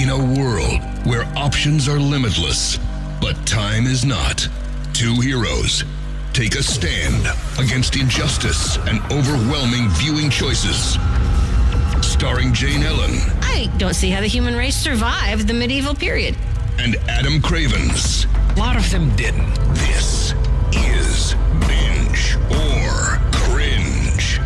In a world where options are limitless, but time is not, two heroes take a stand against injustice and overwhelming viewing choices. Starring Jane Ellen I don't see how the human race survived the medieval period. and Adam Cravens. A lot of them didn't. This is Binge or Cringe.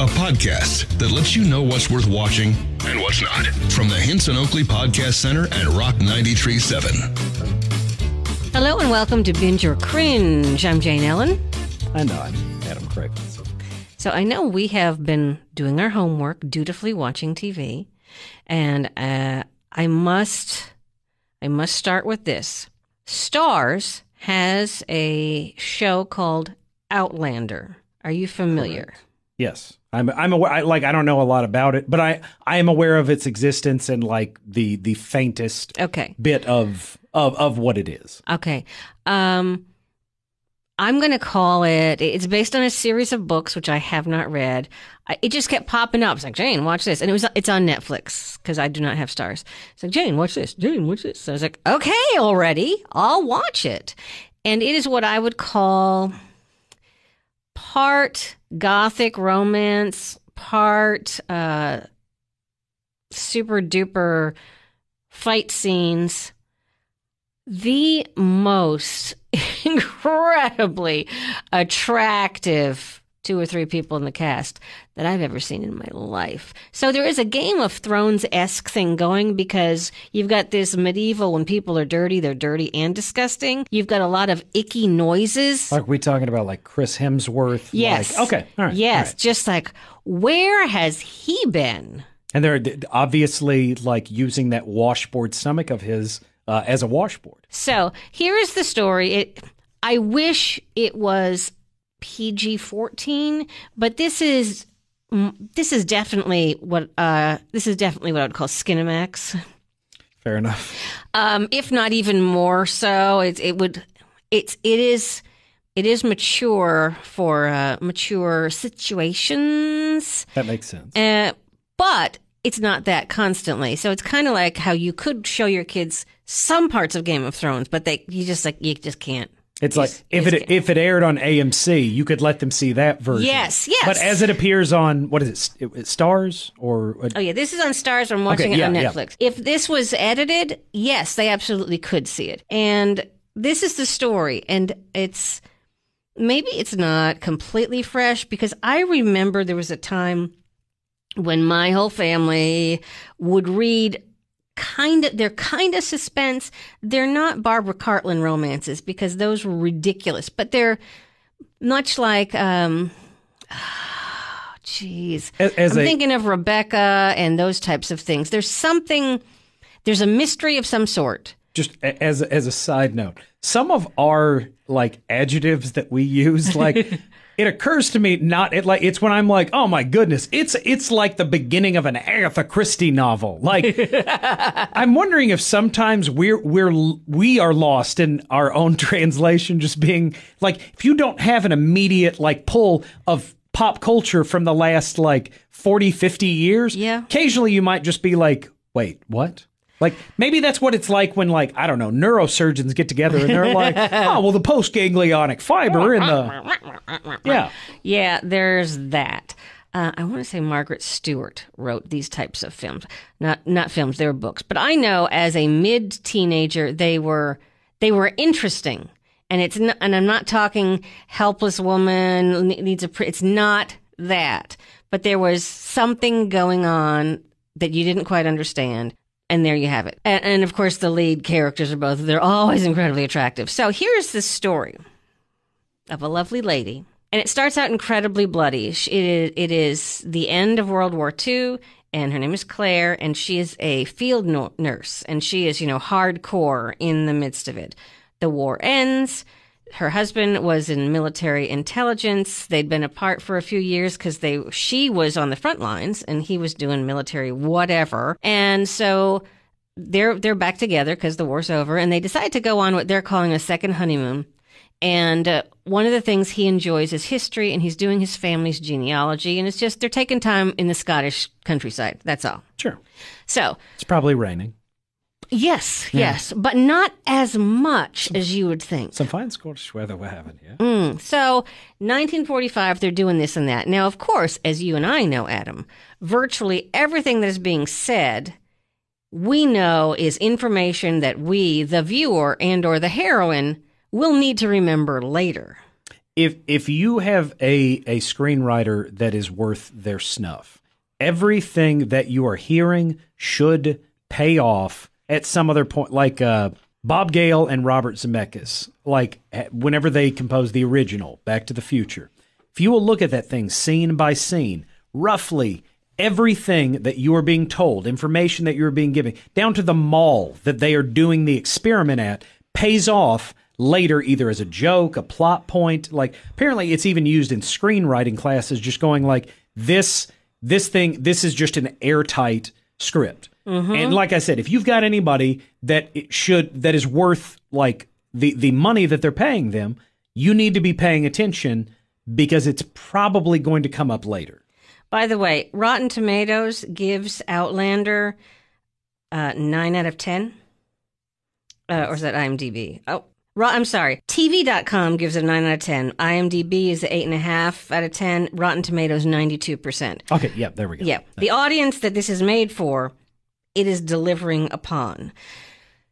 A podcast that lets you know what's worth watching and what's not. From the Hinson Oakley Podcast Center at Rock 93.7. Hello and welcome to Binge or Cringe. I'm Jane Ellen. I know. I'm Adam Cravens. So I know we have been doing our homework, dutifully watching TV, and uh, I must, I must start with this. Starz has a show called Outlander. Are you familiar? Yes, I'm. I'm aware. I, like I don't know a lot about it, but I I am aware of its existence and like the the faintest Okay. bit of of of what it is. Okay. Um, I'm going to call it, it's based on a series of books, which I have not read. I, it just kept popping up. It's like, Jane, watch this. And it was, it's on Netflix because I do not have Starz. It's like, Jane, watch this. Jane, watch this. So I was like, okay, already. I'll watch it. And it is what I would call part gothic romance, part, uh, super duper fight scenes the most incredibly attractive two or three people in the cast that I've ever seen in my life. So there is a Game of Thrones esque thing going because you've got this medieval when people are dirty, they're dirty and disgusting. You've got a lot of icky noises. Like we talking about like Chris Hemsworth. Yes. Like, okay. All right. Yes. all right. Just like, where has he been? And they're obviously like using that washboard stomach of his uh, as a washboard. So here is the story. It, I wish it was PG fourteen, but this is mm, this is definitely what uh, this is definitely what I would call Skinamax, Fair enough. um, if not even more so. It it would it's it is it is mature for uh, mature situations. That makes sense. Uh, but it's not that constantly. So it's kind of like how you could show your kids some parts of Game of Thrones, but they you just like you just can't. It's like if it if it aired on AMC, you could let them see that version. Yes, yes. But as it appears on what is it, it, it Starz or Oh yeah, this is on Starz. I'm watching Okay, it on yeah, yeah. Netflix. If this was edited, yes, they absolutely could see it. And this is the story, and it's maybe it's not completely fresh because I remember there was a time when my whole family would read kind of they're kind of suspense. They're not barbara cartland romances because those were ridiculous but they're much like um jeez. As i'm a- thinking of rebecca and those types of things. There's something there's a mystery of some sort. Just as as a side note, some of our like adjectives that we use, like it occurs to me not it like it's when I'm like, oh my goodness, it's it's like the beginning of an Agatha Christie novel. Like I'm wondering if sometimes we're we're we are lost in our own translation, just being like if you don't have an immediate like pull of pop culture from the last like 40 50 years Yeah. occasionally you might just be like wait what like maybe that's what it's like when like I don't know neurosurgeons get together and they're like, oh well, the postganglionic fiber and the yeah. Yeah, there's that. Uh, I want to say Margaret Stewart wrote these types of films, not not films. They were books. But I know as a mid teenager, they were they were interesting, and it's not, and I'm not talking helpless woman needs a. Pre- it's not that, but there was something going on that you didn't quite understand. And there you have it. And, and of course, the lead characters are both, they're always incredibly attractive. So here's the story of a lovely lady. And it starts out incredibly bloody. It is, it is the end of World War II, and her name is Claire, and she is a field no- nurse, and she is, you know, hardcore in the midst of it. The war ends. Her husband was in military intelligence. They'd been apart for a few years because they she was on the front lines and he was doing military whatever. And so they're they're back together because the war's over, and they decide to go on what they're calling a second honeymoon And uh, one of the things he enjoys is history, and he's doing his family's genealogy. And it's just they're taking time in the Scottish countryside. That's all. Sure. So, It's probably raining. Yes, yes, but not as much as you would think. Some fine Scottish weather we're having here. Mm. So, 1945, they're doing this and that. Now, of course, as you and I know, Adam, virtually everything that is being said, we know is information that we, the viewer and or the heroine, will need to remember later. if if you have a a screenwriter that is worth their snuff, everything that you are hearing should pay off at some other point. Like uh, Bob Gale and Robert Zemeckis, like eh, whenever they composed the original Back to the Future. If you will look at that thing scene by scene, roughly everything that you are being told, information that you're being given, down to the mall that they are doing the experiment at, pays off later either as a joke, a plot point. Like apparently it's even used in screenwriting classes, just going like this this thing this is just an airtight script. And like I said, if you've got anybody that it should that is worth like the the money that they're paying them, you need to be paying attention because it's probably going to come up later. By the way, Rotten Tomatoes gives Outlander uh, 9 out of 10. Uh, or is that IMDb? Oh, I'm sorry. TV.com gives it a 9 out of 10. IMDb is 8.5 out of 10. Rotten Tomatoes, 92%. Okay, yeah, there we go. Yeah. The audience that this is made for, it is delivering upon.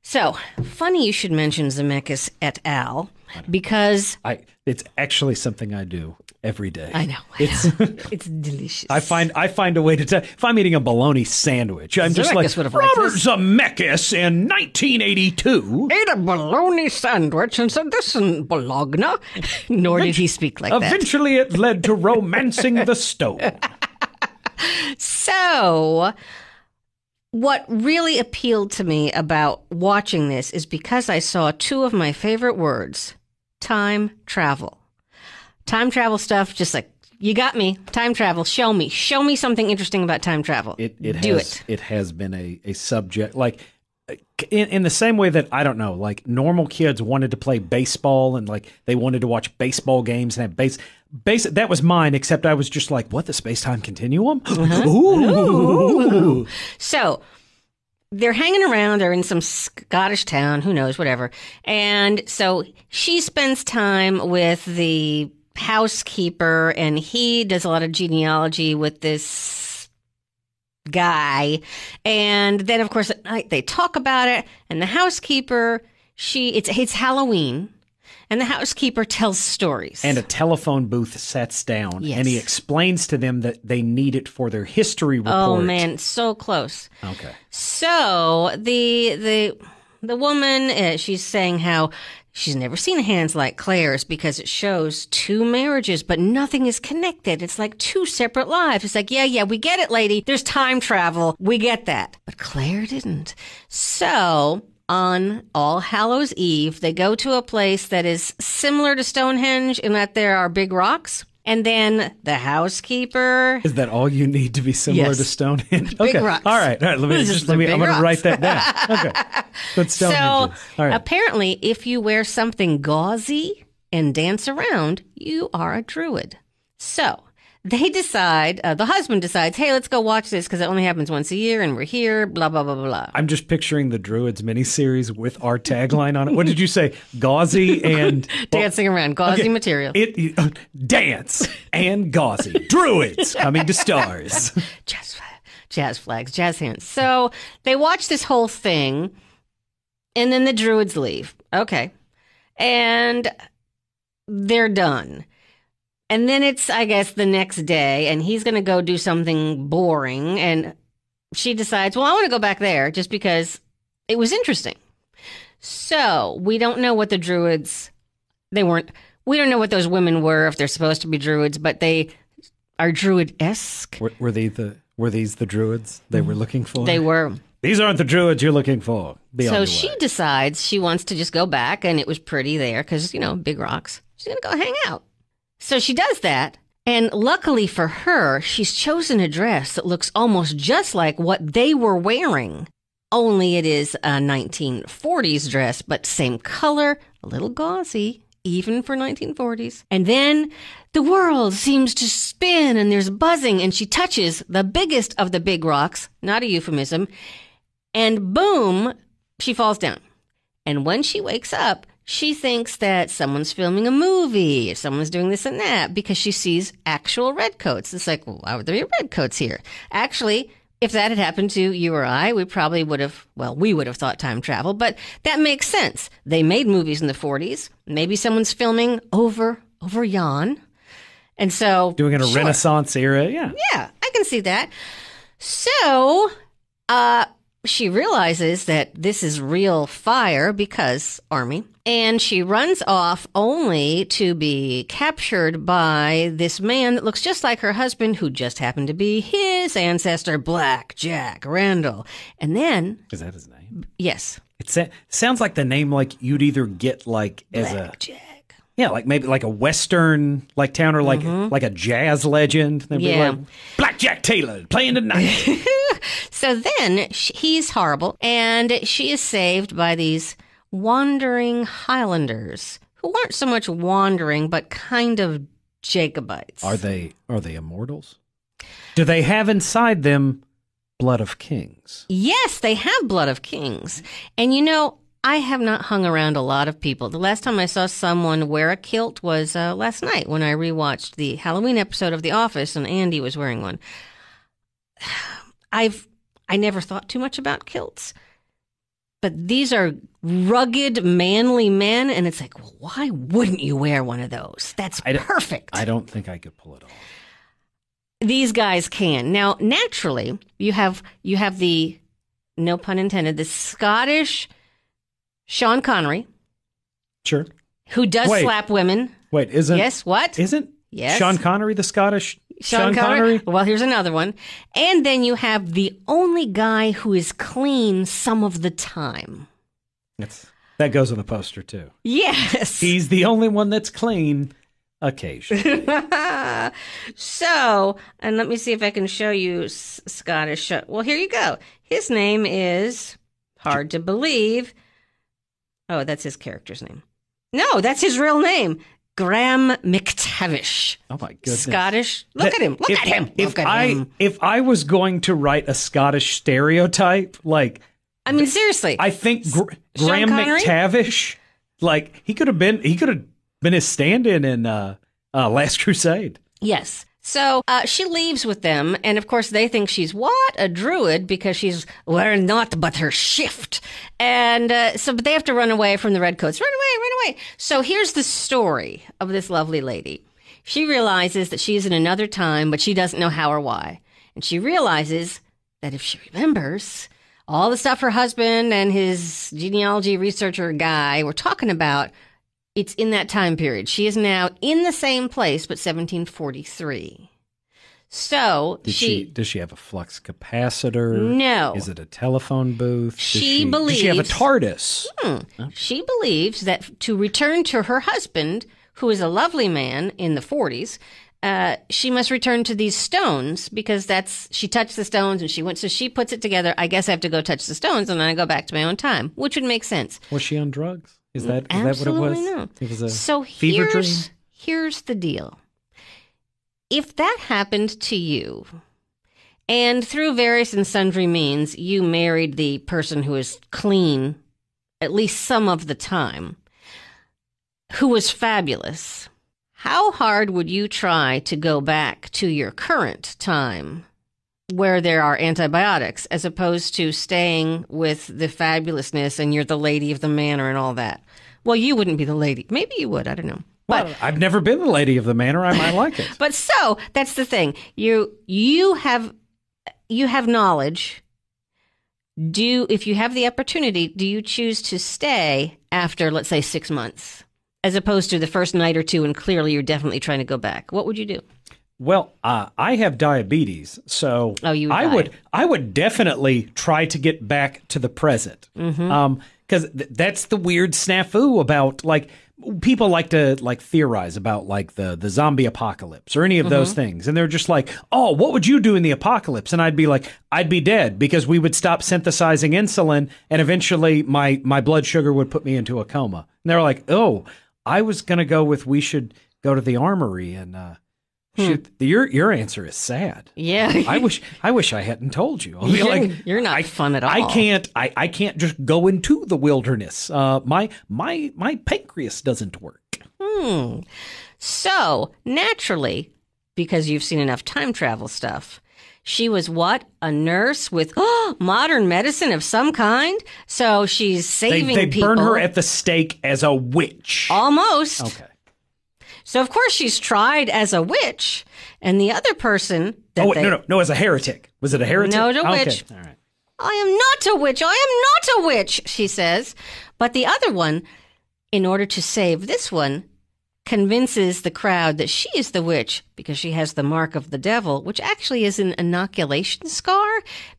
So, funny you should mention Zemeckis et al. Because I it's actually something I do every day. I know, I It's know. it's delicious. I find I find a way to tell. If I'm eating a bologna sandwich, I'm just Zemeckis would like have liked Robert this." Zemeckis in 1982. ate a bologna sandwich and said, "This isn't Bologna." Nor did he speak like that. Eventually, it led to romancing the stone. So, what really appealed to me about watching this is because I saw two of my favorite words: time travel. Time travel stuff, just like you got me. Time travel. Show me. Show me something interesting about time travel. It it do has it. has been a a subject like. In, in the same way that I don't know, like normal kids wanted to play baseball and like they wanted to watch baseball games and have base, base. That was mine, except I was just like, "What the space time continuum?" Uh-huh. Ooh. So they're hanging around. They're in some Scottish town. Who knows? Whatever. And so she spends time with the housekeeper, and he does a lot of genealogy with this guy. And then, of course, at night they talk about it. And the housekeeper, she it's it's Halloween, and the housekeeper tells stories. and a telephone booth sets down Yes. and he explains to them that they need it for their history report. oh man, so close. Okay. So the the the woman uh, she's saying how she's never seen hands like Claire's because it shows two marriages, but nothing is connected. It's like two separate lives. It's like yeah, yeah, we get it, lady. There's time travel. We get that, but Claire didn't. So. On All Hallows Eve, they go to a place that is similar to Stonehenge in that there are big rocks. And then the housekeeper Is that all you need to be similar Yes. to Stonehenge? Big okay. rocks. All right. All right. Let me This just let me. I'm going to write that down. Okay. But Stonehenge. So all right. apparently, if you wear something gauzy and dance around, you are a druid. So they decide, uh, the husband decides, hey, let's go watch this because it only happens once a year and we're here, blah, blah, blah, blah. I'm just picturing the Druids miniseries with our tagline on it. What did you say? Gauzy and Dancing around, gauzy material. It uh, dance and gauzy Druids coming to Starz. jazz, jazz flags, jazz hands. So they watch this whole thing, and then the druids leave. Okay. And they're done. And then it's, I guess, the next day, and he's going to go do something boring. And she decides, well, I want to go back there just because it was interesting. So we don't know what the druids, they weren't, we don't know what those women were, if they're supposed to be druids, but they are druid esque. Were, were they the were these the Druids they were looking for? They were. These aren't the Druids you're looking for. Be So she way. decides she wants to just go back, and it was pretty there because, you know, big rocks. She's going to go hang out. So she does that. And luckily for her, she's chosen a dress that looks almost just like what they were wearing. Only it is a 1940s dress, but same color, a little gauzy, even for 1940s. And then the world seems to spin and there's buzzing and she touches the biggest of the big rocks, not a euphemism, and boom, she falls down. And when she wakes up, she thinks that someone's filming a movie, someone's doing this and that because she sees actual redcoats. It's like, well, why would there be redcoats here? Actually, if that had happened to you or I, we probably would have, well, we would have thought time travel, but that makes sense. They made movies in the 40s. Maybe someone's filming over, over yon. And so. Doing it in a sure. Renaissance era. Yeah. Yeah, I can see that. So, uh, she realizes that this is real fire because army and she runs off only to be captured by this man that looks just like her husband who just happened to be his ancestor black jack randall and then Is that his name? yes It sa- sounds like the name like you'd either get like as a black jack yeah, like maybe like a western like town or like like a jazz legend. They'd Mm-hmm. Yeah. like Blackjack Taylor playing tonight. So then sh he's horrible, and she is saved by these wandering Highlanders who aren't so much wandering, but kind of Jacobites. are they are they immortals? Do they have inside them blood of kings? Yes, they have Blood of Kings. And you know, I have not hung around a lot of people. The last time I saw someone wear a kilt was uh, last night when I rewatched the Halloween episode of The Office and Andy was wearing one. I've I never thought too much about kilts. But these are rugged, manly men, and it's like, well, why wouldn't you wear one of those? That's I perfect I don't think I could pull it off. these guys can. Now, naturally, you have you have the no pun intended, the Scottish Sean Connery Sure. who does Wait. slap women. Wait, isn't yes, what? isn't Yes. Sean Connery the Scottish Sean Connery? Well, here's another one. And then you have the only guy who is clean some of the time. That's, that goes on the poster too. Yes. He's the only one that's clean occasionally. so, and let me see if I can show you S- Scottish. uh, Well, here you go. His name is hard to believe. Oh, that's his character's name. No, that's his real name. Graham McTavish. Oh my goodness. Scottish. Look That- at him. Look if, at him. If Look at I him. if I was going to write a Scottish stereotype, like I mean, seriously. I think Gr- Graham Connery? McTavish, like he could have been he could have been his stand-in in uh, uh, Last Crusade. Yes. So uh, she leaves with them, and of course they think she's what a druid because she's wearing naught but her shift, and uh, so but they have to run away from the redcoats. Run away, run away. So here's the story of this lovely lady. She realizes that she's in another time, but she doesn't know how or why, and she realizes that if she remembers all the stuff her husband and his genealogy researcher guy were talking about it's in that time period. She is now in the same place, but 1743. So Did she, she, does she have a flux capacitor? No. Is it a telephone booth? Does She Does she have a believes- TARDIS? she believes that to return to her husband, who is a lovely man in the 40s, uh, she must return to these stones because that's she touched the stones and she went. So she puts it together. I guess I have to go touch the stones and then I go back to my own time, which would make sense. Was she on drugs? Is that is that what it was? no. It was a so fever here's, dream. Here's the deal. If that happened to you, and through various and sundry means, you married the person who is clean at least some of the time, who was fabulous, how hard would you try to go back to your current time where there are antibiotics as opposed to staying with the fabulousness and you're the lady of the manor and all that? Well, you wouldn't be the lady. Maybe you would. I don't know. But Well, I've never been the lady of the manor. I might like it. but so that's the thing. You you have you have knowledge. Do if you have the opportunity, do you choose to stay after let's say 6 months as opposed to the first night or two and clearly you're definitely trying to go back? What would you do? Well, uh, I have diabetes, so Oh, you would I die. would I would definitely try to get back to the present. Mm-hmm. Um, because th- that's the weird snafu about like people like to like theorize about like the the zombie apocalypse or any of Mm-hmm. those things, and they're just like, oh, what would you do in the apocalypse? And I'd be like, I'd be dead because we would stop synthesizing insulin, and eventually my my blood sugar would put me into a coma. And they're like, oh. I was gonna go with we should go to the armory and uh, shoot. Your your answer is sad. Yeah. I wish I wish I hadn't told you. I'll be You're- like, you're not I, fun at all. I can't. I, I can't just go into the wilderness. Uh, my my my pancreas doesn't work. Hmm. So, naturally, because you've seen enough time travel stuff, she was what? A nurse with modern medicine of some kind? So she's They saving they people. burn her at the stake as a witch. Almost. Okay. So, of course, she's tried as a witch. And the other person that Oh wait, they, no, no, no! As a heretic, was it a heretic? No, a oh, Okay, witch. All right. I am not a witch. I am not a witch, she says. But the other one, in order to save this one, convinces the crowd that she is the witch because she has the mark of the devil, which actually is an inoculation scar.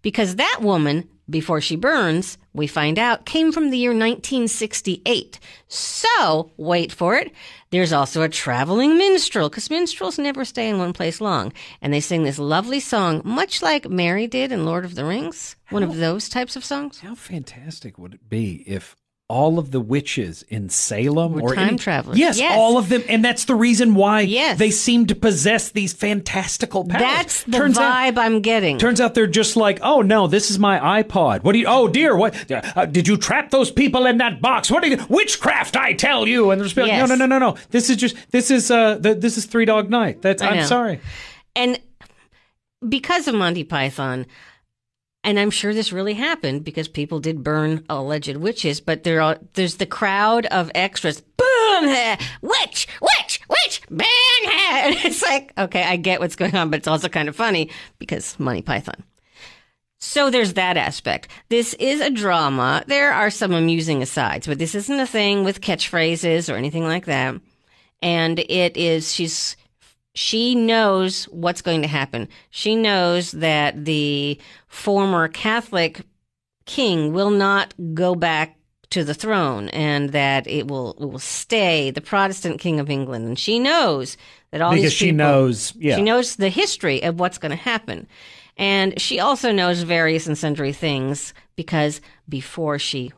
Because that woman, before she burns, we find out, came from the year 1968. So, wait for it. There's also a traveling minstrel, because minstrels never stay in one place long. And they sing this lovely song, much like Mary did in Lord of the Rings. One of those types of songs. How fantastic would it be if all of the witches in Salem Were or time any- travelers. Yes, Yes. all of them, and that's the reason why Yes. they seem to possess these fantastical powers. That's the turns Out, vibe I'm getting. turns out they're just like, oh no, this is my iPod. What do you? Oh dear, what uh, did you trap those people in that box? What are you? Witchcraft, I tell you. And they're just like, Yes. no, no, no, no, no. This is just this is uh the, this is Three Dog Night. That's I I'm know. sorry. And because of Monty Python, and I'm sure this really happened because people did burn alleged witches, but there are there's the crowd of extras. Her, witch, witch, witch, burn her. It's like, okay, I get what's going on, but it's also kind of funny because Monty Python. So there's that aspect. This is a drama. There are some amusing asides, but this isn't a thing with catchphrases or anything like that. And it is, she's, she knows what's going to happen. She knows that the former Catholic king will not go back to the throne and that it will, it will stay the Protestant king of England. And she knows that all Because these she knows, yeah. she knows the history of what's going to happen. And she also knows various and sundry things because before she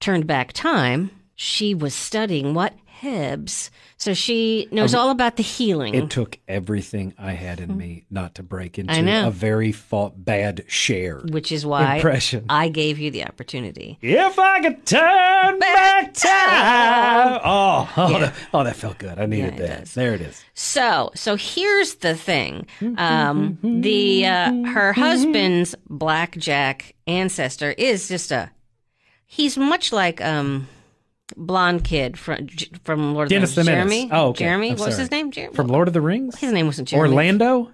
turned back time, she was studying what? Hebs. So she knows all about the healing. It took everything I had in me not to break into a very fa- bad Cher. which is why Impression. I gave you the opportunity. If I could turn back time. Oh, oh, Yeah. that, oh, that felt good. I needed Yeah, that. does. There it is. So, so here's the thing. Um, the uh, her husband's blackjack ancestor is just a. He's much like um, blonde kid from from Lord of Dennis the the Rings. Jeremy. Oh, okay. Jeremy. I'm what was his name? Jeremy. From Lord of the Rings? his name wasn't Jeremy. Orlando?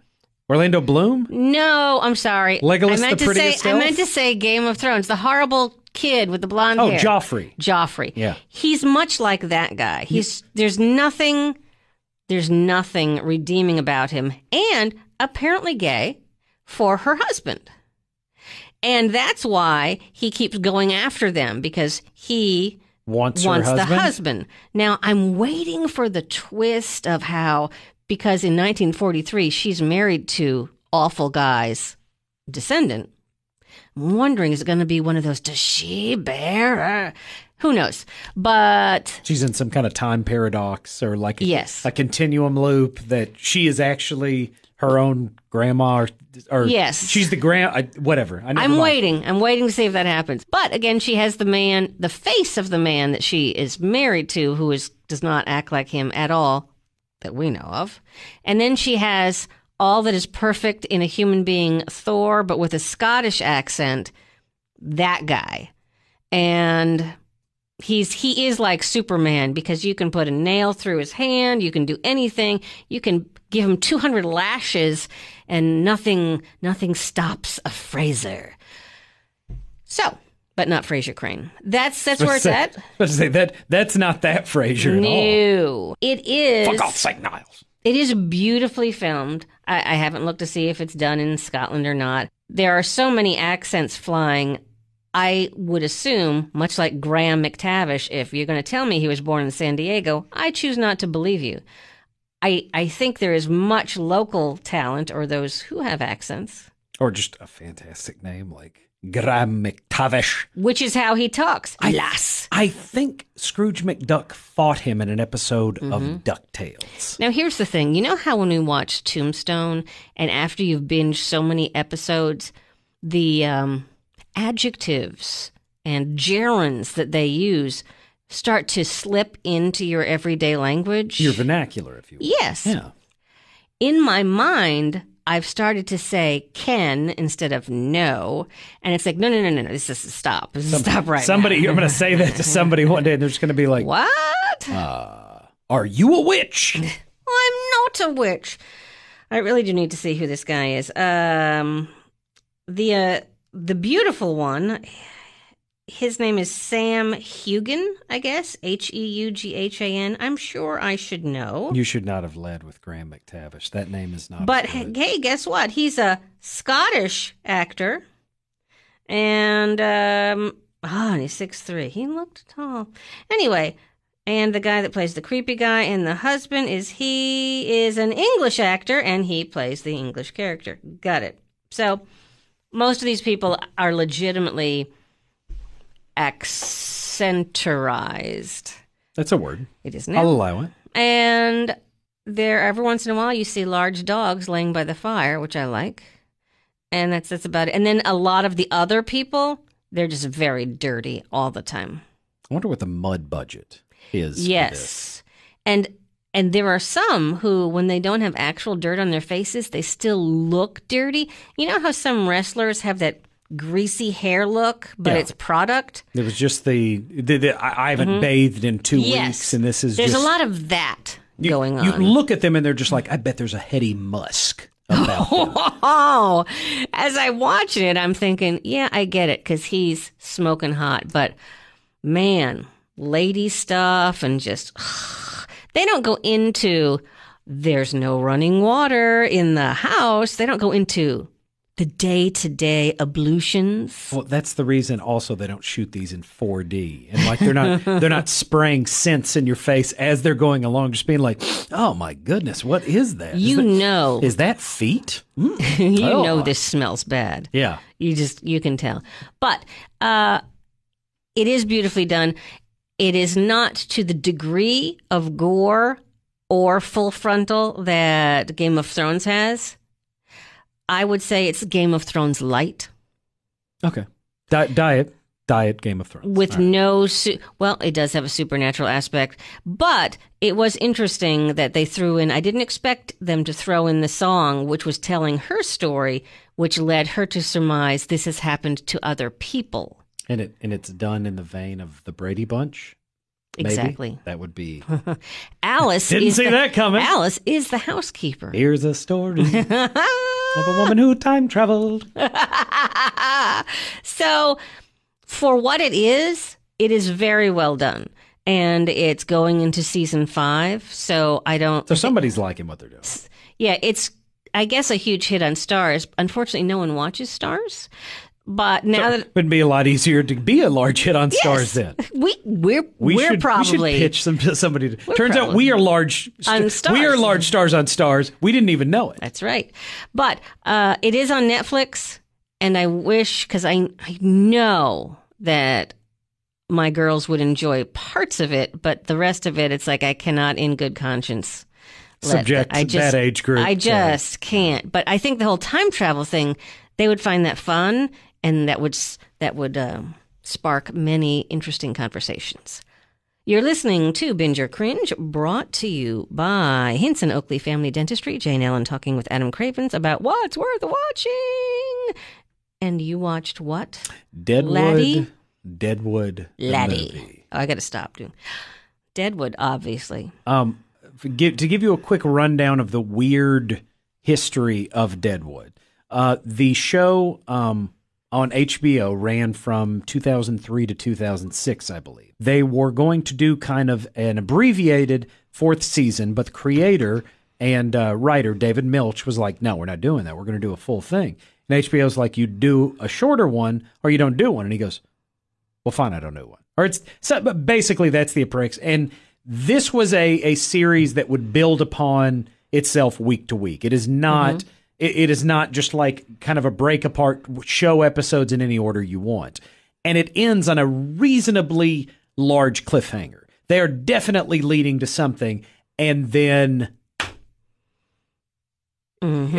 Orlando Bloom? No, I'm sorry. Legolas I meant the to say. prettiest I meant to say Game of Thrones. The horrible kid with the blonde Oh, hair. Joffrey. Joffrey. Yeah. He's much like that guy. He's there's nothing there's nothing redeeming about him and apparently gay for her husband. And that's why he keeps going after them because he Wants, wants the husband? husband. Now I'm waiting for the twist of how because in 1943 she's married to awful guy's descendant. I'm wondering is it going to be one of those does she bear her? Who knows? But She's in some kind of time paradox or like a, Yes. a continuum loop that she is actually her own grandma or, or Yes. she's the grand whatever. I never I'm mind. waiting. I'm waiting to see if that happens. But again, she has the man, the face of the man that she is married to, who is does not act like him at all that we know of. And then she has all that is perfect in a human being, Thor, but with a Scottish accent. That guy, and he's he is like Superman because you can put a nail through his hand, you can do anything, you can give him 200 lashes, and nothing nothing stops a Fraser. So, but not Frasier Crane. That's that's where it's at. Let's say that that's not that Frasier at all. No, it is. Fuck off, St. Niles. It is beautifully filmed. I, I haven't looked to see if it's done in Scotland or not. There are so many accents flying. I would assume, much like Graham McTavish, if you're going to tell me he was born in San Diego, I choose not to believe you. I, I think there is much local talent, or those who have accents. Or just a fantastic name like Graham McTavish. which is how he talks. Alas. I think Scrooge McDuck fought him in an episode Mm-hmm. of DuckTales. Now, here's the thing. You know how when we watch Tombstone, and after you've binged so many episodes, the um, adjectives and gerunds that they use start to slip into your everyday language? Your vernacular, if you will. yes. Yeah. In my mind, I've started to say can instead of no. And it's like, no, no, no, no, no. This is stop. This is stop right Somebody, you're going to say that to somebody one day, and they're just going to be like, now. What? Are you a witch? I'm not a witch. I really do need to see who this guy is. Um, the uh, the beautiful one. His name is Sam Heughan, I guess. H E U G H A N. I'm sure I should know. You should not have led with Graham McTavish. That name is not. But hey, guess what? He's a Scottish actor, and um, ah, and he's six three. He looked tall. Anyway, and the guy that plays the creepy guy and the husband is he is an English actor, and he plays the English character. Got it. So most of these people are legitimately accenturized. that's a word. It isn't. I'll allow it. And there, every once in a while, you see large dogs laying by the fire, which I like. And that's that's about it. And then a lot of the other people, they're just very dirty all the time. I wonder what the mud budget is. Yes, and and there are some who, when they don't have actual dirt on their faces, they still look dirty. You know how some wrestlers have that greasy hair look, but Yeah. it's product. There was just the, the, the I, haven't bathed in two Mm-hmm. Yes, weeks, and this is there's just a lot of that you, going on. You look at them, and they're just like, I bet there's a heady musk. Oh, as I watch it, I'm thinking, yeah, I get it because he's smoking hot. But man, lady stuff and just, they don't go into, there's no running water in the house. They don't go into the day to day ablutions. Well, that's the reason also they don't shoot these in 4D. And like they're not they're not spraying scents in your face as they're going along, just being like, "Oh my goodness, what is that? Is You that- know, is that feet?" Mm. you Oh. know this smells bad. Yeah. You just you can tell. But uh it is beautifully done. It is not to the degree of gore or full frontal that Game of Thrones has. I would say it's Game of Thrones light Okay. Di- diet, diet Game of Thrones. with All right. no su- well, it does have a supernatural aspect, but it was interesting that they threw in I didn't expect them to throw in the song which was telling her story, which led her to surmise this has happened to other people. and it and it's done in the vein of the Brady Bunch. maybe? Exactly. That would be. Alice Didn't is see the, that coming. Alice is the housekeeper. Here's a story of a woman who time traveled. so, for what it is, it is very well done. And it's going into season five. So, I don't. So somebody's liking what they're doing. Yeah, it's, I guess, a huge hit on Starz. Unfortunately, no one watches Starz. But now that. It would be a lot easier to be a large hit on stars then. We we're We are should, probably we should pitch some to somebody. To, turns out we are large. On we Stars. are large stars on stars. We didn't even know it. That's right. But uh, it is on Netflix, and I wish because I I know that my girls would enjoy parts of it, but the rest of it, it's like I cannot, in good conscience, Subject that- I just, that age group. I just can't. But I think the whole time travel thing, they would find that fun, and that would that would um, spark many interesting conversations. You're listening to Binge Cringe, brought to you by Hinson Oakley Family Dentistry. Jane Ellen talking with Adam Cravens about what's worth watching. And you watched what? Deadwood. Laddie? Deadwood. Laddie. Oh, I got to stop doing. Deadwood, obviously. Um, give- to give you a quick rundown of the weird history of Deadwood, uh, the show um, on HBO ran from 2003 to 2006, I believe. They were going to do kind of an abbreviated fourth season, but the creator and uh, writer David Milch was like, "No, we're not doing that. We're going to do a full thing." And HBO's like, "You do a shorter one, or you don't do one." And he goes, well, fine, I don't do one. Or it's so, but basically that's the approach. And this was a a series that would build upon itself week to week. It is not It, it is not just like kind of a break apart show episodes in any order you want. And it ends on a reasonably large cliffhanger. They are definitely leading to something, and then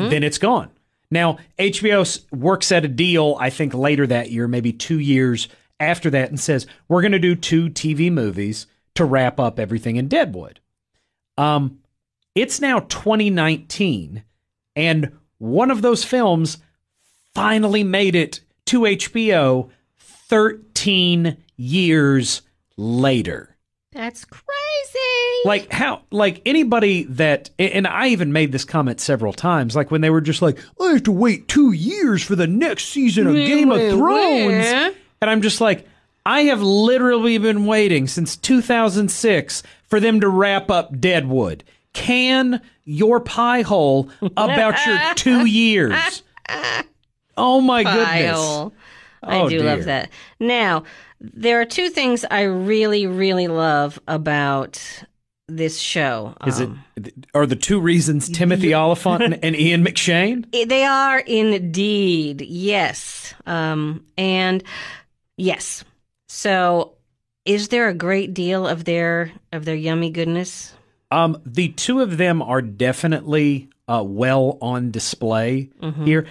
then it's gone. Now, HBO works at a deal, I think, later that year, maybe two years after that, and says, we're going to do two TV movies to wrap up everything in Deadwood. Um, it's now 2019, and one of those films finally made it to HBO 13 years later. That's crazy. like how like anybody that and i even made this comment several times like when they were just like oh, i have to wait two years for the next season of game of thrones. and i'm just like i have literally been waiting since 2006 for them to wrap up deadwood can your pie hole about your two years oh my goodness Pile. I Oh, do dear. love that. Now, there are two things I really, really love about this show. is Um, it are the two reasons timothy olyphant and, and ian mcshane They are indeed, yes. Um, and yes. So, is there a great deal of their of their yummy goodness? Um, the two of them are definitely uh, well on display here.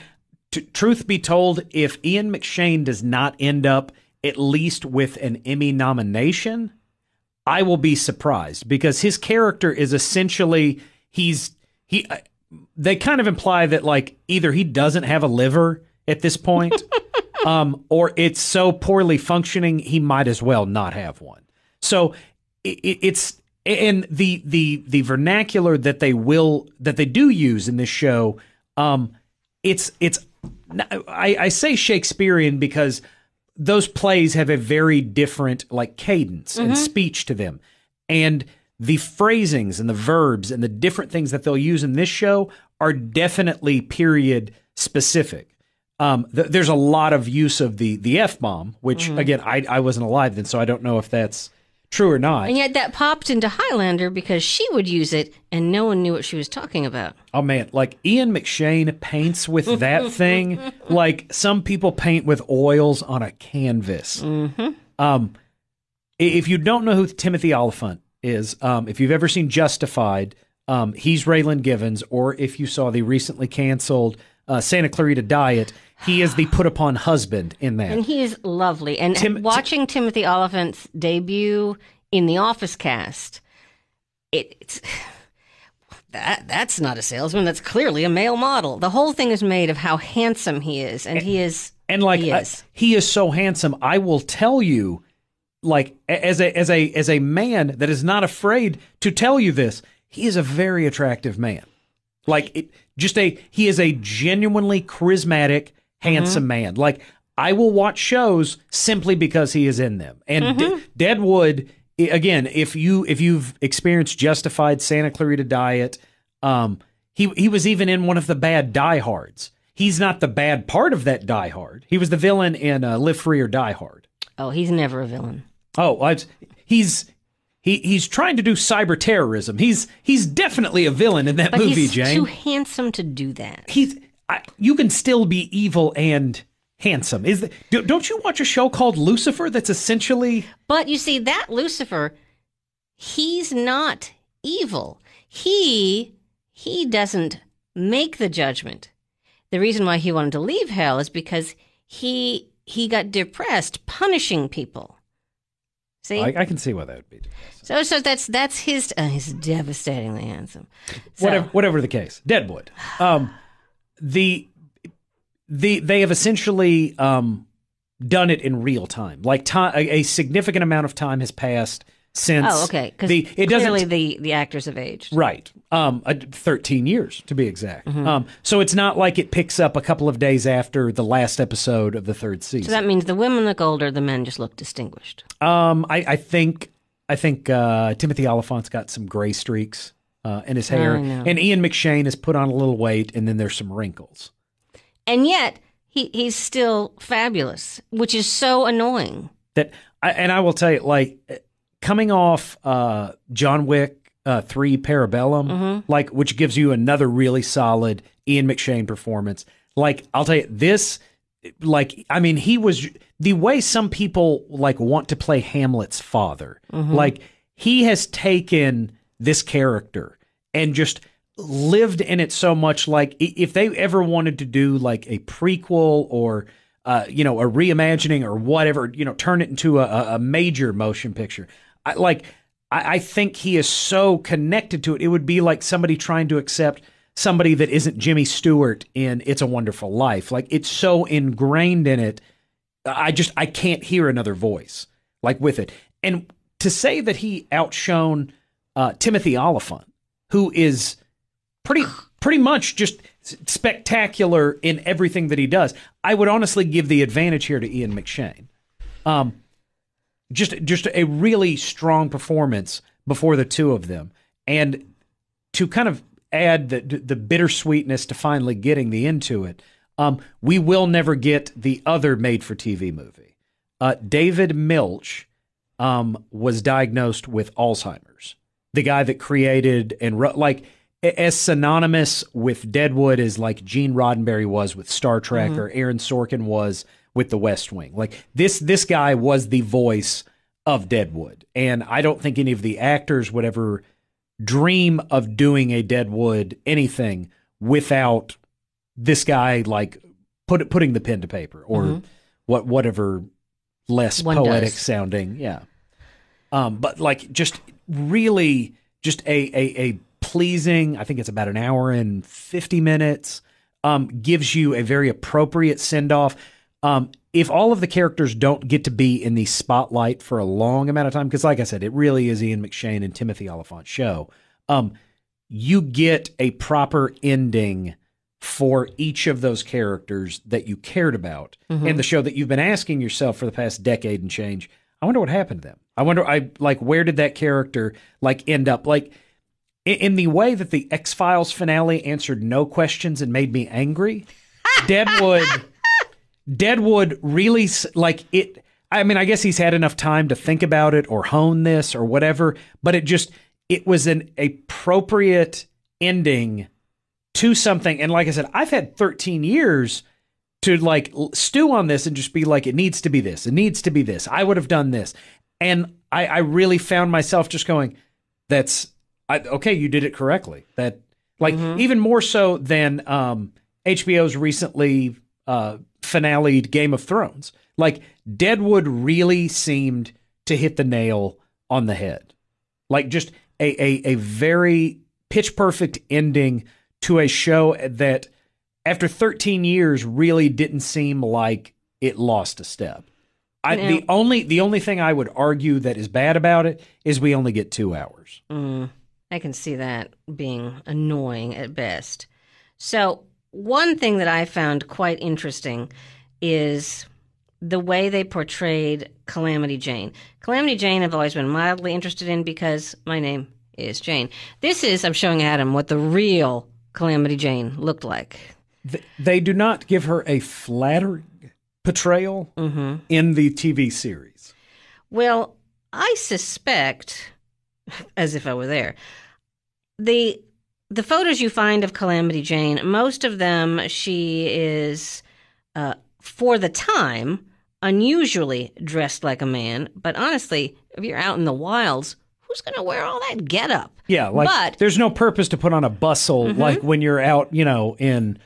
T- truth be told, if Ian McShane does not end up at least with an Emmy nomination, I will be surprised because his character is essentially he's he. uh, They kind of imply that like either he doesn't have a liver at this point, um, or it's so poorly functioning he might as well not have one. So it, it's and the the the vernacular that they will that they do use in this show, um, it's it's I, I say Shakespearean because those plays have a very different like cadence and speech to them, and the phrasings and the verbs and the different things that they'll use in this show are definitely period specific. Um, th- there's a lot of use of the the f bomb, which again I I wasn't alive then, so I don't know if that's true or not. And yet that popped into Highlander because she would use it and no one knew what she was talking about. Oh man, like Ian McShane paints with that thing like some people paint with oils on a canvas. Um, if you don't know who Timothy Olyphant is, um, if you've ever seen Justified, um, he's Raylan Givens, or if you saw the recently canceled uh, Santa Clarita Diet, he is the put upon husband in that. And he is lovely. And Tim- watching Timothy Olyphant's debut in the Office cast, it, it's that that's not a salesman. That's clearly a male model. The whole thing is made of how handsome he is, and he is. and like he is. he is so handsome i will tell you like as a as a as a man that is not afraid to tell you this he is a very attractive man like it, just a he is a genuinely charismatic handsome man like i will watch shows simply because he is in them and De- deadwood again if you if you've experienced justified santa clarita diet um he he was even in one of the bad diehards he's not the bad part of that Die Hard. He was the villain in uh, Live Free or Die Hard. Oh, he's never a villain. Oh, I, he's he he's trying to do cyber terrorism. He's he's definitely a villain in that But movie, he's Jane. too handsome to do that. he's I, you can still be evil and handsome. Is the, do, don't you watch a show called Lucifer that's essentially But you see, that Lucifer, he's not evil. He he doesn't make the judgment. The reason why he wanted to leave hell is because he he got depressed punishing people. See, I, I can see why that would be. so so that's that's his. Uh, he's devastatingly handsome. So, whatever whatever the case deadwood um the the they have essentially um done it in real time like time a, a significant amount of time has passed since Oh, okay. Because the it clearly doesn't the the actors have aged. right um uh, 13 years to be exact Mm-hmm. um so it's not like it picks up a couple of days after the last episode of the third season So that means the women look older, the men just look distinguished. um i i think i think uh timothy olyphant's got some gray streaks uh, in his hair, and Ian McShane has put on a little weight, and then there's some wrinkles. And yet he he's still fabulous, which is so annoying. that I, and I will tell you like coming off uh John Wick uh, three Parabellum, like which gives you another really solid Ian McShane performance. Like I'll tell you this, like I mean he was the way some people like want to play Hamlet's father. Like he has taken this character and just lived in it so much like if they ever wanted to do like a prequel or uh, you know a reimagining or whatever you know turn it into a, a- major motion picture I, like I, I think he is so connected to it it would be like somebody trying to accept somebody that isn't jimmy stewart in it's a wonderful life like it's so ingrained in it I just I can't hear another voice like with it. And to say that he outshone uh, Timothy Olyphant, who is pretty pretty much just spectacular in everything that he does, I would honestly give the advantage here to Ian McShane. Um, just just a really strong performance before the two of them, and to kind of add the the bittersweetness to finally getting the into it. Um, we will never get the other made-for-TV movie. Uh, David Milch um, was diagnosed with Alzheimer's. The guy that created and wrote, like as synonymous with Deadwood as like Gene Roddenberry was with Star Trek or Aaron Sorkin was with The West Wing. Like this this guy was the voice of Deadwood, and I don't think any of the actors would ever dream of doing a Deadwood anything without this guy like put putting the pen to paper or what whatever less One poetic does. sounding yeah um but like just really just a a, a pleasing i think it's about an hour and 50 minutes um gives you a very appropriate send off um if all of the characters don't get to be in the spotlight for a long amount of time because like i said it really is ian mcshane and timothy olyphant's show um you get a proper ending for each of those characters that you cared about in the show that you've been asking yourself for the past decade and change. I wonder what happened to them. I wonder, I like, where did that character like end up? Like, in, in the way that the X Files finale answered no questions and made me angry, Deadwood, Deadwood really like it. I mean, I guess he's had enough time to think about it or hone this or whatever, but it just it was an appropriate ending to something. And like I said, I've had 13 years to like stew on this and just be like, it needs to be this. It needs to be this. I would have done this. And I, I really found myself just going, that's I, okay. You did it correctly. That like even more so than um, HBO's recently uh, finale Game of Thrones. Like Deadwood really seemed to hit the nail on the head like just a, a, a very pitch perfect ending to a show that after 13 years really didn't seem like it lost a step I, Now- the only the only thing I would argue that is bad about it is we only get two hours. Mm, I can see that being annoying at best. So, one thing that I found quite interesting is the way they portrayed Calamity Jane. Calamity Jane I've always been mildly interested in because my name is Jane. This is, I'm showing Adam what the real Calamity Jane looked like. Th- They do not give her a flattering portrayal in the TV series. Well, I suspect, as if I were there, the the photos you find of Calamity Jane, most of them she is, uh, for the time, unusually dressed like a man. But honestly, if you're out in the wilds, who's going to wear all that getup? Yeah, like But- Mm-hmm. there's no purpose to put on a bustle like when you're out, you know, in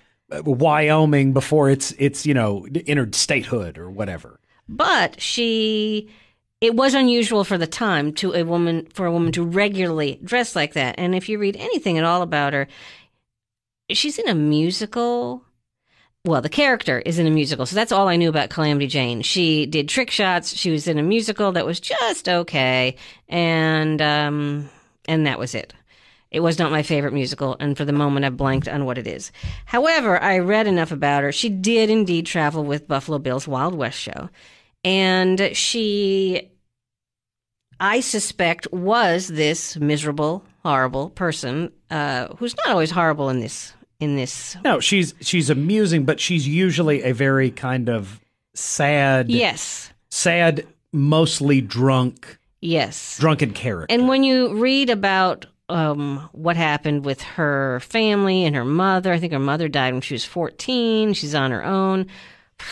Wyoming before it's it's you know entered statehood or whatever. But she, it was unusual for the time to a woman for a woman to regularly dress like that. And if you read anything at all about her, she's in a musical. Well, the character is in a musical, so that's all I knew about Calamity Jane. She did trick shots. She was in a musical that was just okay, and um, and that was it. It was not my favorite musical, and for the moment, I've blanked on what it is. However, I read enough about her. She did indeed travel with Buffalo Bill's Wild West show, and she, I suspect, was this miserable, horrible person uh, who's not always horrible in this. In this, No, she's she's amusing, but she's usually a very kind of sad, yes, sad, mostly drunk, yes. drunken character. And when you read about um, what happened with her family and her mother. I think her mother died when she was 14. She's on her own.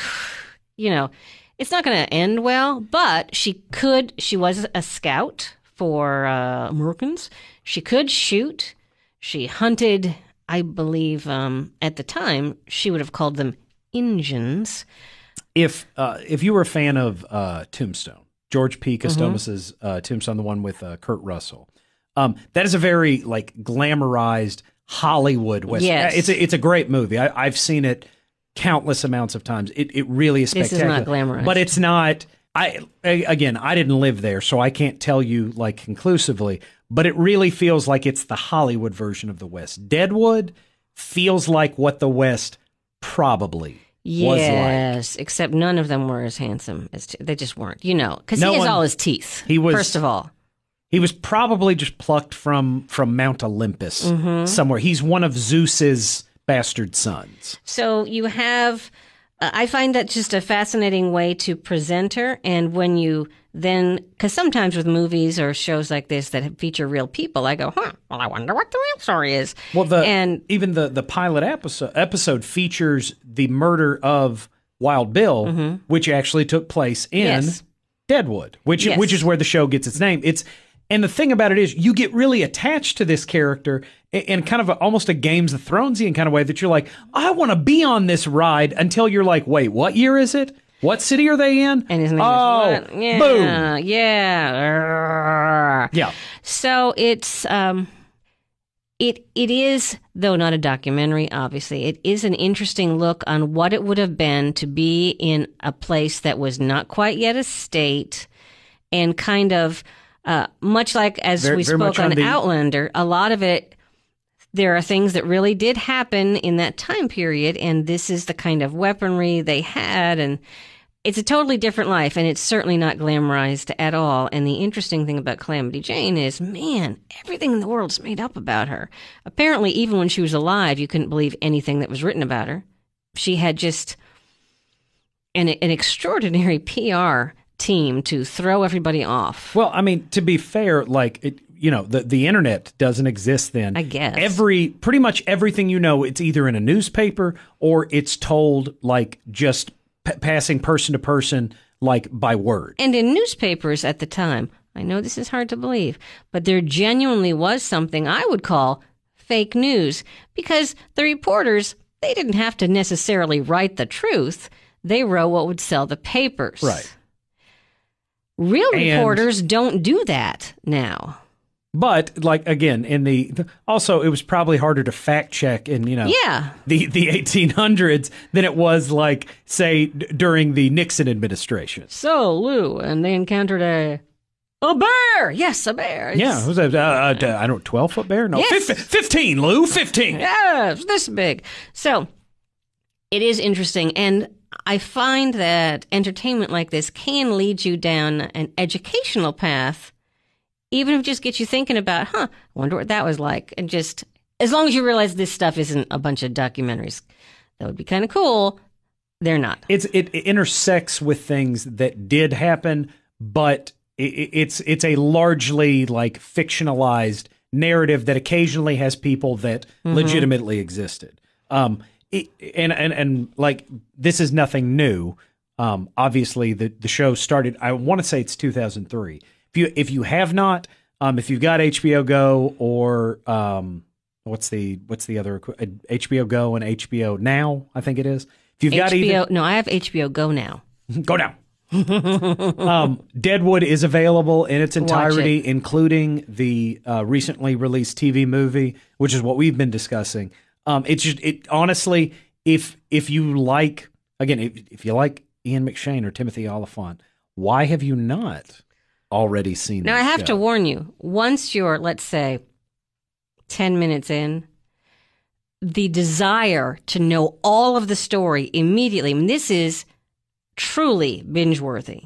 You know, it's not going to end well, but she could, she was a scout for uh, Americans. She could shoot. She hunted, I believe, um, at the time, she would have called them Injuns. If uh, if you were a fan of uh, Tombstone, George P. Cosmatos's uh, Tombstone, the one with uh, Kurt Russell, um, that is a very like glamorized Hollywood Western. Yes. It's a, it's a great movie. I, I've seen it countless amounts of times. It it really is spectacular. This is not glamorized. but it's not. I again, I didn't live there, so I can't tell you like conclusively. But it really feels like it's the Hollywood version of the West. Deadwood feels like what the West probably was like. Yes, except none of them were as handsome as t- they just weren't. You know, because No he has one- all his teeth. He was- first of all. He was probably just plucked from from Mount Olympus Mm-hmm. somewhere. He's one of Zeus's bastard sons. So you have, uh, I find that just a fascinating way to present her. And when you then, because sometimes with movies or shows like this that feature real people, I go, huh, well, I wonder what the real story is. Well, the and even the the pilot episode episode features the murder of Wild Bill, which actually took place in Mm-hmm. Yes. Deadwood, which Yes. which is where the show gets its name. It's and the thing about it is you get really attached to this character in, in kind of a, almost a Games of Thronesian kind of way that you're like, I want to be on this ride until you're like, wait, what year is it? What city are they in? and his name oh, is what? Yeah, boom. yeah. Yeah. So it's um it it is though not a documentary obviously it is an interesting look on what it would have been to be in a place that was not quite yet a state and kind of uh, much like as Very- we spoke on on the- Outlander a lot of it there are things that really did happen in that time period and this is the kind of weaponry they had and it's a totally different life and it's certainly not glamorized at all. And the interesting thing about calamity jane is man everything in the world's made up about her. Apparently even when she was alive you couldn't believe anything that was written about her. She had just an, an extraordinary pr team to throw everybody off Well, I mean, to be fair, like it, you know, the the internet doesn't exist then. I guess. every pretty much everything you know, it's either in a newspaper or it's told like just p- passing person to person, like by word. And in newspapers at the time, I know this is hard to believe, but there genuinely was something I would call fake news because the reporters, they didn't have to necessarily write the truth. They wrote what would sell the papers. Right. Real And- reporters don't do that now. But like again, in the also, it was probably harder to fact check in you know Yeah. the the 1800s than it was like say d- during the Nixon administration. So, Lou, and they encountered a a bear. Yes, a bear. It's- Yeah, who's that? Uh, uh, I don't twelve foot bear. No, Yes. fif- fifteen. Lou, fifteen. Yeah, it's this big. So it is interesting. And I find that entertainment like this can lead you down an educational path, even if it just gets you thinking about, huh, I wonder what that was like. And just as long as you realize this stuff isn't a bunch of documentaries, that would be kind of cool. They're not. it's it, it intersects with things that did happen, but it, it's it's a largely like fictionalized narrative that occasionally has people that legitimately existed. Um, it, and and and like this is nothing new. Um, obviously the the show started. I want to say it's 2003. If you if you have not, um, if you've got HBO Go or um, what's the what's the other uh, HBO Go and HBO Now, I think it is. If you've got HBO, no, I have HBO Go now. Go now. um, Deadwood is available in its entirety, including the uh, recently released TV movie, which is what we've been discussing. Um, it's just it honestly, if if you like again, if, if you like Ian McShane or Timothy Olyphant, why have you not already seen? Now, I have show? to warn you once you're, let's say, 10 minutes in, the desire to know all of the story immediately, I mean, this is truly binge worthy.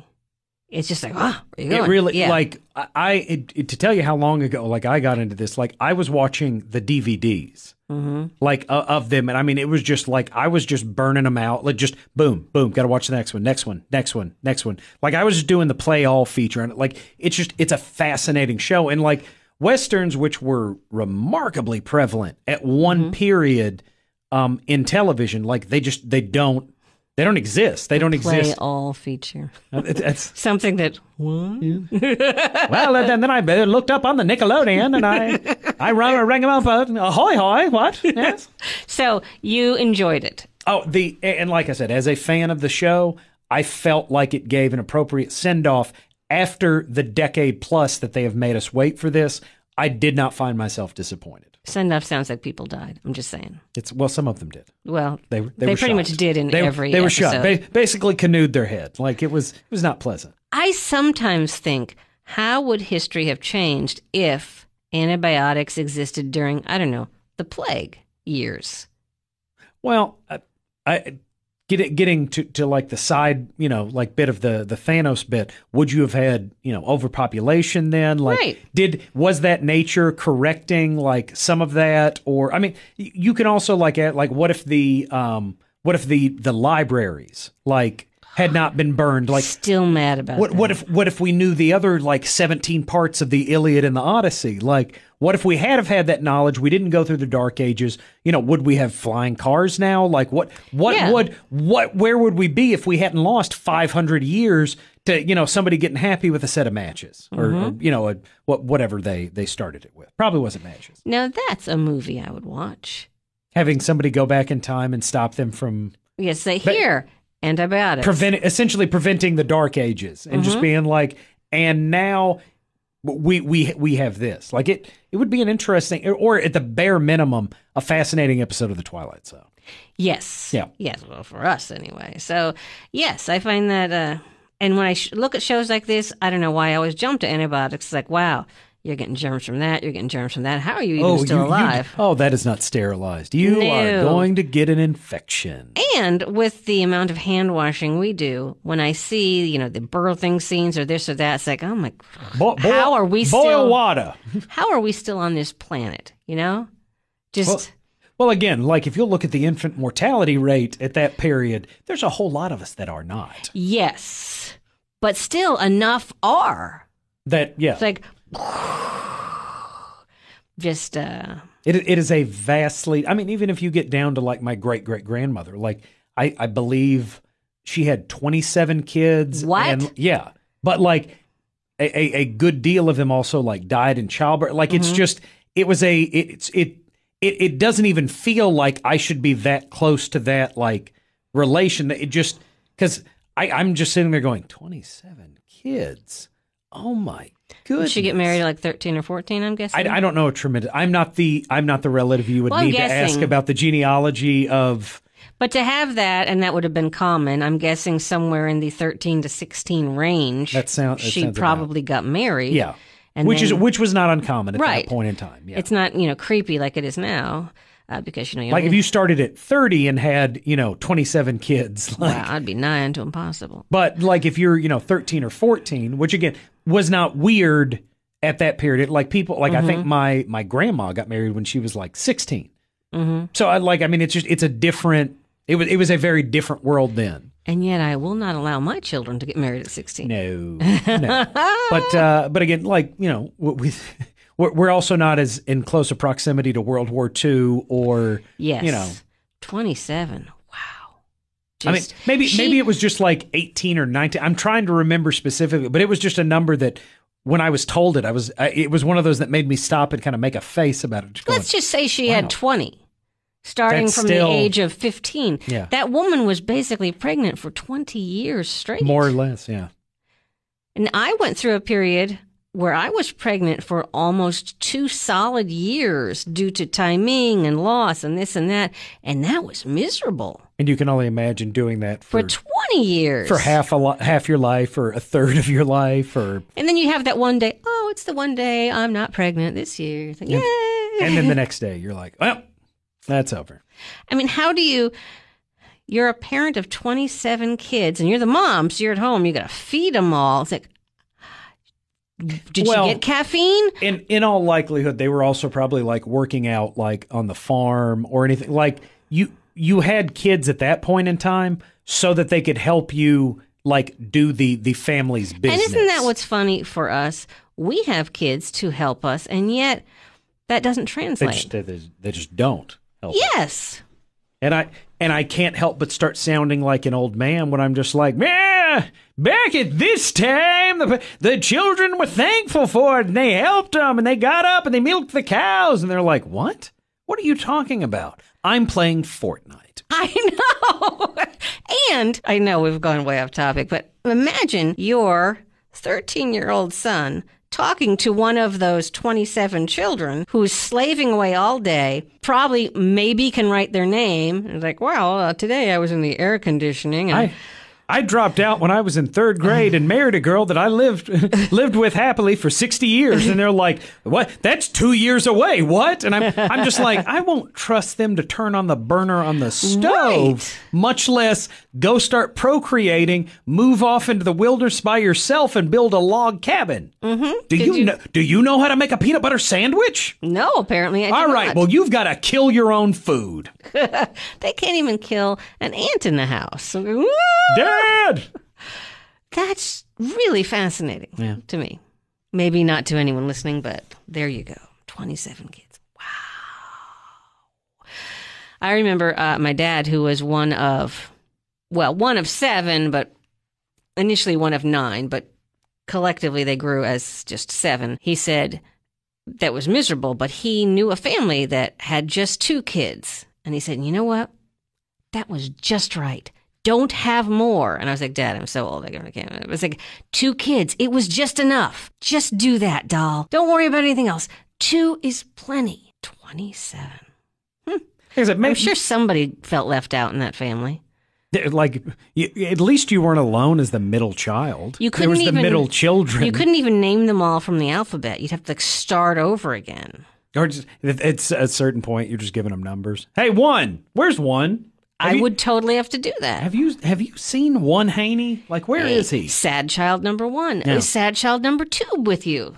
It's just like, ah, where you going? It really Yeah. like I, I it, it- to tell you how long ago like I got into this like I was watching the DVDs Mhm. like uh, of them and I mean it was just like I was just burning them out like just boom boom got to watch the next one next one next one next one like I was just doing the play all feature and like it's just it's a fascinating show and like westerns, which were remarkably prevalent at one period um, in television, like they just they don't they don't exist. They don't Play exist. all feature. Uh, it- it's- Something that what? well, then, then I looked up on the Nickelodeon and I I rang, rang them up. Ahoy, hoy! What? Yes. So you enjoyed it. Oh, the and like I said, as a fan of the show, I felt like it gave an appropriate send off after the decade plus that they have made us wait for this. I did not find myself disappointed. Send off sounds like people died. I'm just saying. It's well, some of them did. Well, They were- they, they pretty much shot. did in they, every They were shot. episode. Ba- basically, canoed their head. Like it was. It was not pleasant. I sometimes think, how would history have changed if antibiotics existed during, I don't know, the plague years? Well, I, I get it, getting to, to like the side, you know, like bit of the the Thanos bit. Would you have had you know overpopulation then? Like, Right. did was that nature correcting like some of that, or I mean, you can also like add like what if the um what if the the libraries like had not been burned like Still mad about what that. what if what if we knew the other like 17 parts of the Iliad and the Odyssey? Like what if we had have had that knowledge? We didn't go through the dark ages. You know, would we have flying cars now? Like what what Yeah. would what where would we be if we hadn't lost 500 years to, you know, somebody getting happy with a set of matches or, or, mm-hmm. you know, a, what whatever they they started it with. Probably wasn't matches. Now that's a movie I would watch. Having somebody go back in time and stop them from Yes, say here antibiotics. prevent essentially preventing the dark ages and Mm-hmm. just being like and now we we we have this like it it would be an interesting or at the bare minimum a fascinating episode of the twilight zone Yes. Yeah. Yes. Well, for us anyway. So, yes, I find that. Uh, and when I sh- look at shows like this, I don't know why I always jump to antibiotics. It's like, wow, you're getting germs from that. You're getting germs from that. How are you even oh, still you- you- alive? oh that is not sterilized you are going to get an infection And with the amount of hand washing we do, when I see, you know, the birthing scenes or this or that, it's like, oh my, Bo- bo- How are we boil still- water how are we still on this planet? You know, just Well- well again like if you look at the infant mortality rate at that period there's a whole lot of us that are not yes, but still enough are. that yeah It's like, just uh, It it is a vastly. I mean, even if you get down to like my great great grandmother, like I I believe she had twenty seven kids. What? And, yeah, but like a, a a good deal of them also like died in childbirth. Like it's Mm-hmm. just it was a it, it's it it it doesn't even feel like I should be that close to that like relation. that It just because I I'm just sitting there going twenty seven kids. Oh my Did she get married at like 13 or 14, I'm guessing? I, I don't know a tremendous. I'm not the I'm not the relative you would Well, need to ask about the genealogy of. but to have that, and that would have been common, I'm guessing somewhere in the 13 to 16 range. That sound- that She sounds about- probably got married. Yeah, And which is which was not uncommon at Right. that point in time. Yeah, It's not, you know, creepy like it is now, uh, because, you know, like if you started at 30 and had you know 27 kids, like. Wow, I'd be nigh unto impossible. But like if you're you know 13 or 14, which again was not weird at that period. It, like people like I think Mm-hmm. my my grandma got married when she was like 16. hmm So I like I mean it's just it's a different. It was it was a very different world then. And yet I will not allow my children to get married at 16. No, no. but uh, but again, like you know, what we we're, we're also not as in closer proximity to World War II or Yes. you know. 27. Wow. I mean, maybe she- maybe it was just like eighteen or nineteen. I'm trying to remember specifically, but it was just a number that when I was told it, I was I, it was one of those that made me stop and kind of make a face about it. Just going, Let's just say she Wow. had 20, starting That's from still- the age of 15. Yeah. That woman was basically pregnant for 20 years straight. more or less, yeah. And I went through a period where I was pregnant for almost two solid years due to timing and loss and this and that. And that was miserable And you can only imagine doing that for for 20 years. for half a li- half your life or a third of your life or And then you have that one day, oh, it's the one day I'm not pregnant this year. It's like, Yeah. Yay. and then the next day you're like, well, that's over. I mean, how do you? You're a parent of 27 kids, and you're the mom, so you're at home. You got to feed them all. It's like, did Well- you get caffeine? in in all likelihood they were also probably like working out like on the farm or anything like you you had kids at that point in time so that they could help you like do the the family's business And isn't that what's funny for us? we have kids to help us, and yet that doesn't They translate. just, they, they just don't help. yes. And I and I can't help but start sounding like an old man when I'm just like, yeah, back at this time, the, the children were thankful for it, and they helped them, and they got up and they milked the cows, and they're like, what? What are you talking about? I'm playing Fortnite. I know. and I know we've gone way off topic, but imagine your 13 year old son talking to one of those 27 children who's slaving away all day, probably maybe can write their name. It's like, well, uh, today I was in the air conditioning. And I I dropped out when I was in third grade and married a girl that I lived lived with happily for sixty years, and they're like, "What? That's two years away. What?" And I'm I'm just like, I won't trust them to turn on the burner on the stove, Right. much less go start procreating, move off into the wilderness by yourself, and build a log cabin. Mm-hmm. Do you, you- know? Do you know how to make a peanut butter sandwich? no, apparently I All right. not. Well, you've got to kill your own food, they can't even kill an ant in the house. Woo! Dad. That's really fascinating Yeah. to me. Maybe not to anyone listening, but there you go. 27 kids. Wow. I remember uh, my dad, who was one of, well, one of seven, but initially one of nine, but collectively they grew as just seven. He said that was miserable, but he knew a family that had just two kids. And he said, you know what? That was just right. Don't have more. And I was like, Dad, I'm so old. I can't. It was like, two kids. It was just enough. Just do that, doll. Don't worry about anything else. Two is plenty. 27. Hmm. Like I said, I'm sure somebody felt left out in that family. like you, at least you weren't alone as the middle child. You couldn't was the even- middle children. You couldn't even name them all from the alphabet. You'd have to like, start over again. or just at at a certain point, you're just giving them numbers. Hey, one. Where's one? I you, would totally have to do that. Have you have you seen one Haney? Like where is he? Sad child number one. Is sad child number two with you?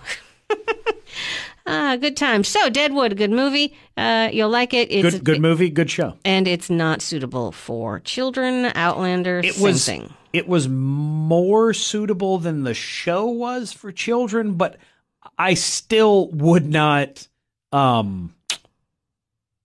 ah, good time. So, Deadwood, a good movie. Uh, you'll like it. It's Good good movie, good show. and it's not suitable for children. Outlander, It was thing. it was more suitable than the show was for children, but I still would not um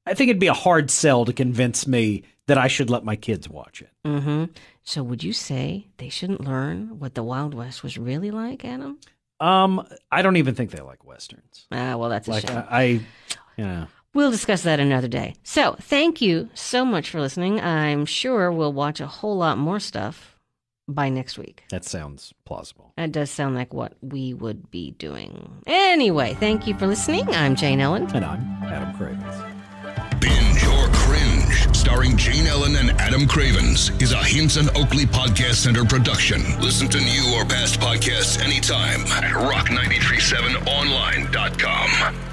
I think it'd be a hard sell to convince me that I should let my kids watch it. hmm So, would you say they shouldn't learn what the Wild West was really like, Adam? Um, I don't even think they like westerns. Ah, well, that's a Like shame. I, I yeah. We'll discuss that another day. So, thank you so much for listening. I'm sure we'll watch a whole lot more stuff by next week. That sounds plausible. That does sound like what we would be doing. Anyway, thank you for listening. I'm Jane Ellen. And I'm Adam Cravens. Starring Jane Ellen and Adam Cravens, is a Hinson Oakley Podcast Center production. Listen to new or past podcasts anytime at rock937online.com.